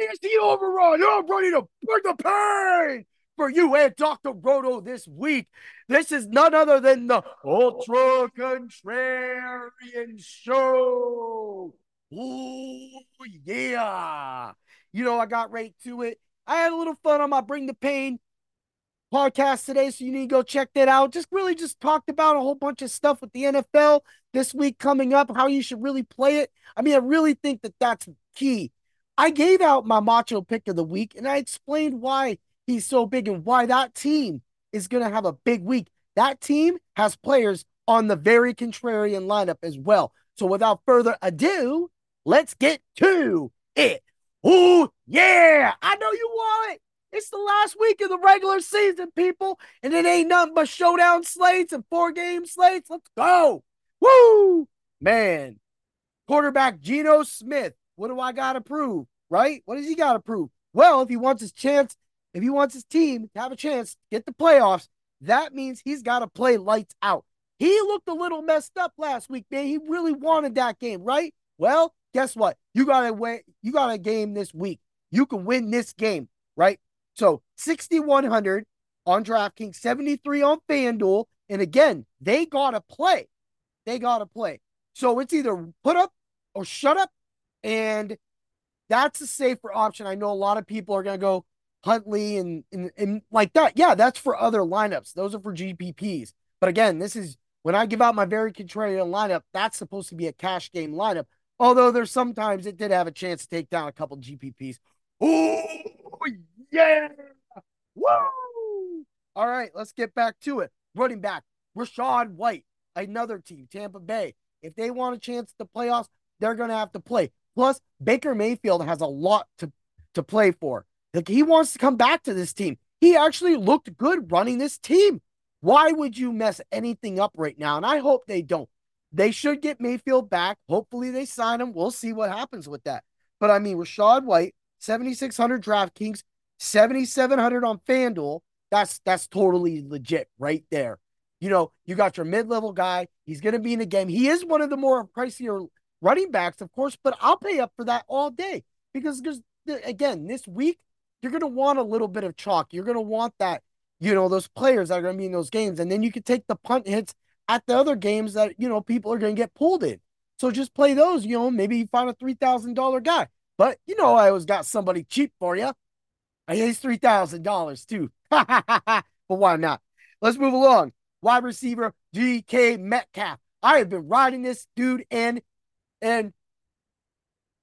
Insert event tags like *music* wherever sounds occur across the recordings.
is the overrun. I'm ready to bring the pain for you and Dr. Roto this week. This is none other than the Ultra Contrarian Show. Ooh, yeah. You know, I got right to it. I had a little fun on my Bring the Pain podcast today, so you need to go check that out. Just really just talked about a whole bunch of stuff with the NFL this week coming up, how you should really play it. I mean, I really think that that's key. I gave out my macho pick of the week and I explained why he's so big and why that team is going to have a big week. That team has players on the very contrarian lineup as well. So without further ado, let's get to it. Oh, yeah. I know you want it. It's the last week of the regular season, people, and it ain't nothing but showdown slates and four game slates. Let's go. Woo! Man, quarterback Geno Smith. What do I got to prove? Right? What does he got to prove? Well, if he wants his chance, if he wants his team to have a chance get the playoffs, that means he's got to play lights out. He looked a little messed up last week, man. He really wanted that game, right? Well, guess what? You got to win. You got a game this week. You can win this game, right? So 6,100 on DraftKings, 73 on FanDuel. And again, they got to play. They got to play. So it's either put up or shut up. And that's a safer option. I know a lot of people are going to go Huntley and, and, and like that. Yeah, that's for other lineups. Those are for GPPs. But again, this is when I give out my very contrarian lineup, that's supposed to be a cash game lineup. Although there's sometimes it did have a chance to take down a couple GPPs. Oh, yeah. Woo! All right, let's get back to it. Running back, Rachaad White, another team, Tampa Bay. If they want a chance at the playoffs, they're going to have to play. Plus, Baker Mayfield has a lot to, to play for. Like he wants to come back to this team. He actually looked good running this team. Why would you mess anything up right now? And I hope they don't. They should get Mayfield back. Hopefully they sign him. We'll see what happens with that. But I mean, Rachaad White, 7,600 DraftKings, 7,700 on FanDuel. That's that's totally legit right there. You know, you got your mid-level guy. He's going to be in the game. He is one of the more pricier running backs, of course, but I'll pay up for that all day because because again, this week you're going to want a little bit of chalk. You're going to want that, you know, those players that are going to be in those games, and then you can take the punt hits at the other games that you know people are going to get pulled in. So just play those. You know, maybe you find a three thousand dollar guy, but you know I always got somebody cheap for you. I he's three thousand dollars too. *laughs* but why not? Let's move along. Wide receiver DK Metcalf. I have been riding this dude and and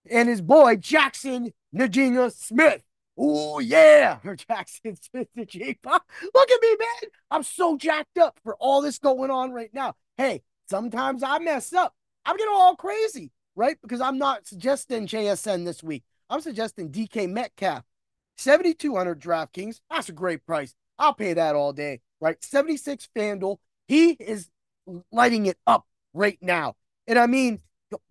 and his boy Jaxon Njigba Smith. Oh yeah, *laughs* Jackson Smith Najinga. Look at me, man. I'm so jacked up for all this going on right now. Hey, sometimes I mess up. I'm getting all crazy, right? Because I'm not suggesting JSN this week. I'm suggesting DK Metcalf. 7,200 DraftKings. That's a great price. I'll pay that all day, right? 76 FanDuel. He is lighting it up right now. And I mean,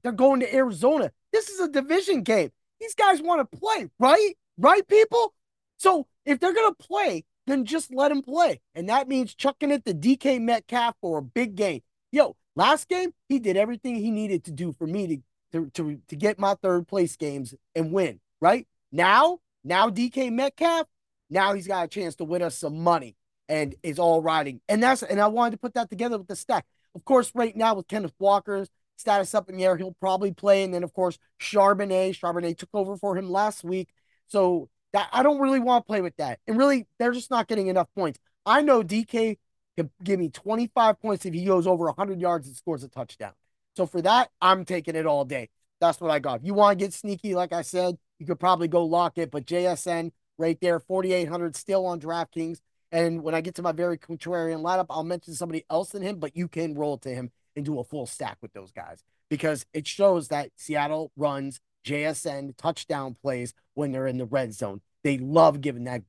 they're going to Arizona. This is a division game. These guys want to play, right? Right, people? So if they're going to play, then just let them play. And that means chucking it to DK Metcalf for a big game. Yo, last game, he did everything he needed to do for me to, to, to, to get my third place games and win, right? Now, now DK Metcalf, now he's got a chance to win us some money and is all riding. And that's and I wanted to put that together with the stack. Of course, right now with Kenneth Walker's status up in the air, he'll probably play. And then of course, Charbonnet. Charbonnet took over for him last week. So that I don't really want to play with that. And really, they're just not getting enough points. I know DK can give me 25 points if he goes over 100 yards and scores a touchdown. So for that, I'm taking it all day. That's what I got. If you want to get sneaky, like I said, you could probably go lock it, but JSN right there, 4,800 still on DraftKings. And when I get to my very contrarian lineup, I'll mention somebody else than him, but you can roll to him and do a full stack with those guys because it shows that Seattle runs JSN touchdown plays when they're in the red zone. They love giving that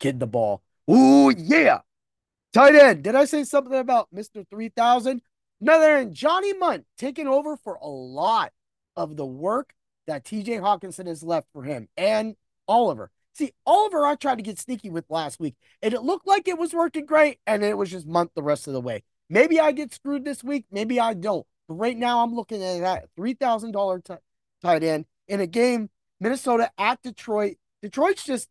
kid the ball. Ooh, yeah. Tight end. Did I say something about Mr. 3000? Another than Johnny Mundt taking over for a lot of the work that TJ Hockenson has left for him and Oliver. See, Oliver, I tried to get sneaky with last week, and it looked like it was working great, and it was just Mundt the rest of the way. Maybe I get screwed this week, maybe I don't. But right now, I'm looking at that $3,000 t- tight end in a game Minnesota at Detroit. Detroit's just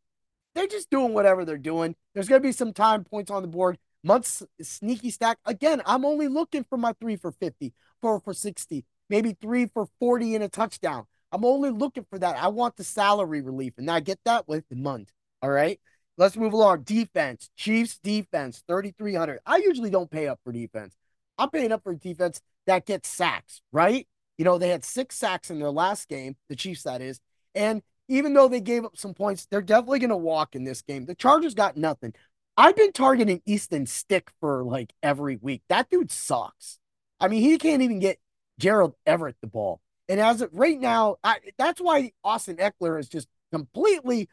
they're just doing whatever they're doing. There's going to be some time points on the board. Mundt's sneaky stack. Again, I'm only looking for my three for 50, four for 60, maybe three for 40 and a touchdown. I'm only looking for that. I want the salary relief, and I get that with the Mundt. All right. Let's move along. Defense. Chiefs defense, 3,300. I usually don't pay up for defense. I'm paying up for defense that gets sacks, right? You know, they had six sacks in their last game, the Chiefs, that is. And even though they gave up some points, they're definitely going to walk in this game. The Chargers got nothing. I've been targeting Easton Stick for like every week. That dude sucks. I mean, he can't even get Gerald Everett the ball. And as of right now, I, that's why Austin Ekeler is just completely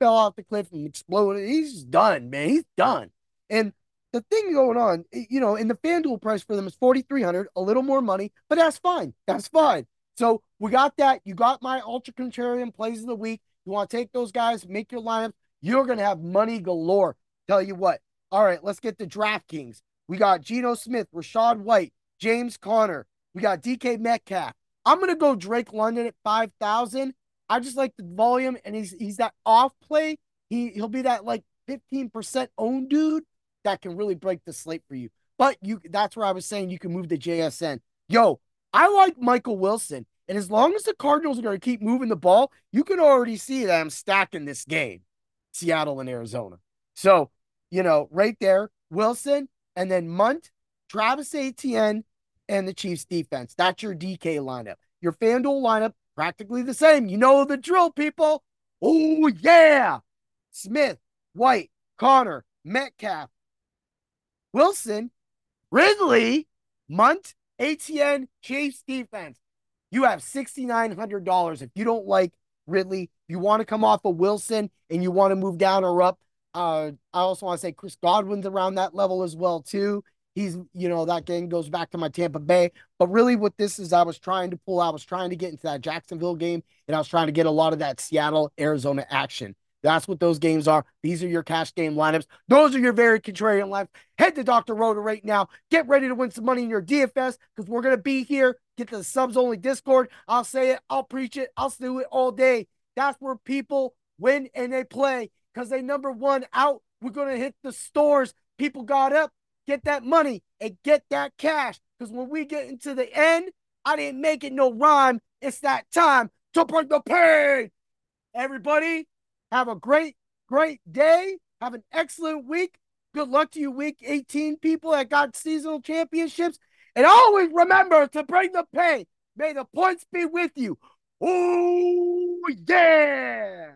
fell off the cliff and exploded. He's done, man. He's done. And the thing going on, you know, in the FanDuel price for them is 4,300, a little more money, but that's fine. That's fine. So we got that. You got my ultra contrarian plays of the week. You want to take those guys, make your lineup. You're going to have money galore. Tell you what. All right, let's get the DraftKings. We got Geno Smith, Rachaad White, James Conner. We got DK Metcalf. I'm going to go Drake London at 5,000. I just like the volume, and he's he's that off play. He he'll be that like 15% own dude that can really break the slate for you. But you that's where I was saying you can move to JSN. Yo, I like Michael Wilson. And as long as the Cardinals are going to keep moving the ball, you can already see that I'm stacking this game, Seattle and Arizona. So, you know, right there, Wilson and then Mundt, Travis Etienne, and the Chiefs defense. That's your DK lineup. Your FanDuel lineup, practically the same. You know the drill, people. Oh, yeah. Smith, White, Conner, Metcalf, Wilson, Ridley, Mundt, Etienne, Chiefs defense. You have $6,900. If you don't like Ridley, you want to come off of Wilson and you want to move down or up. Uh, I also want to say Chris Godwin's around that level as well, too. He's, you know, that game goes back to my Tampa Bay. But really, what this is, I was trying to pull, I was trying to get into that Jacksonville game, and I was trying to get a lot of that Seattle, Arizona action. That's what those games are. These are your cash game lineups. Those are your very contrarian lineups. Head to Dr. Roto right now. Get ready to win some money in your DFS because we're going to be here. Get to the subs only Discord. I'll say it. I'll preach it. I'll do it all day. That's where people win and they play because they number one out. We're going to hit the stores. People got up. Get that money and get that cash because when we get into the end, I didn't make it no rhyme. It's that time to bring the pain. Everybody, have a great, great day. Have an excellent week. Good luck to you, week 18 people that got seasonal championships. And always remember to bring the pain. May the points be with you. Oh, yeah.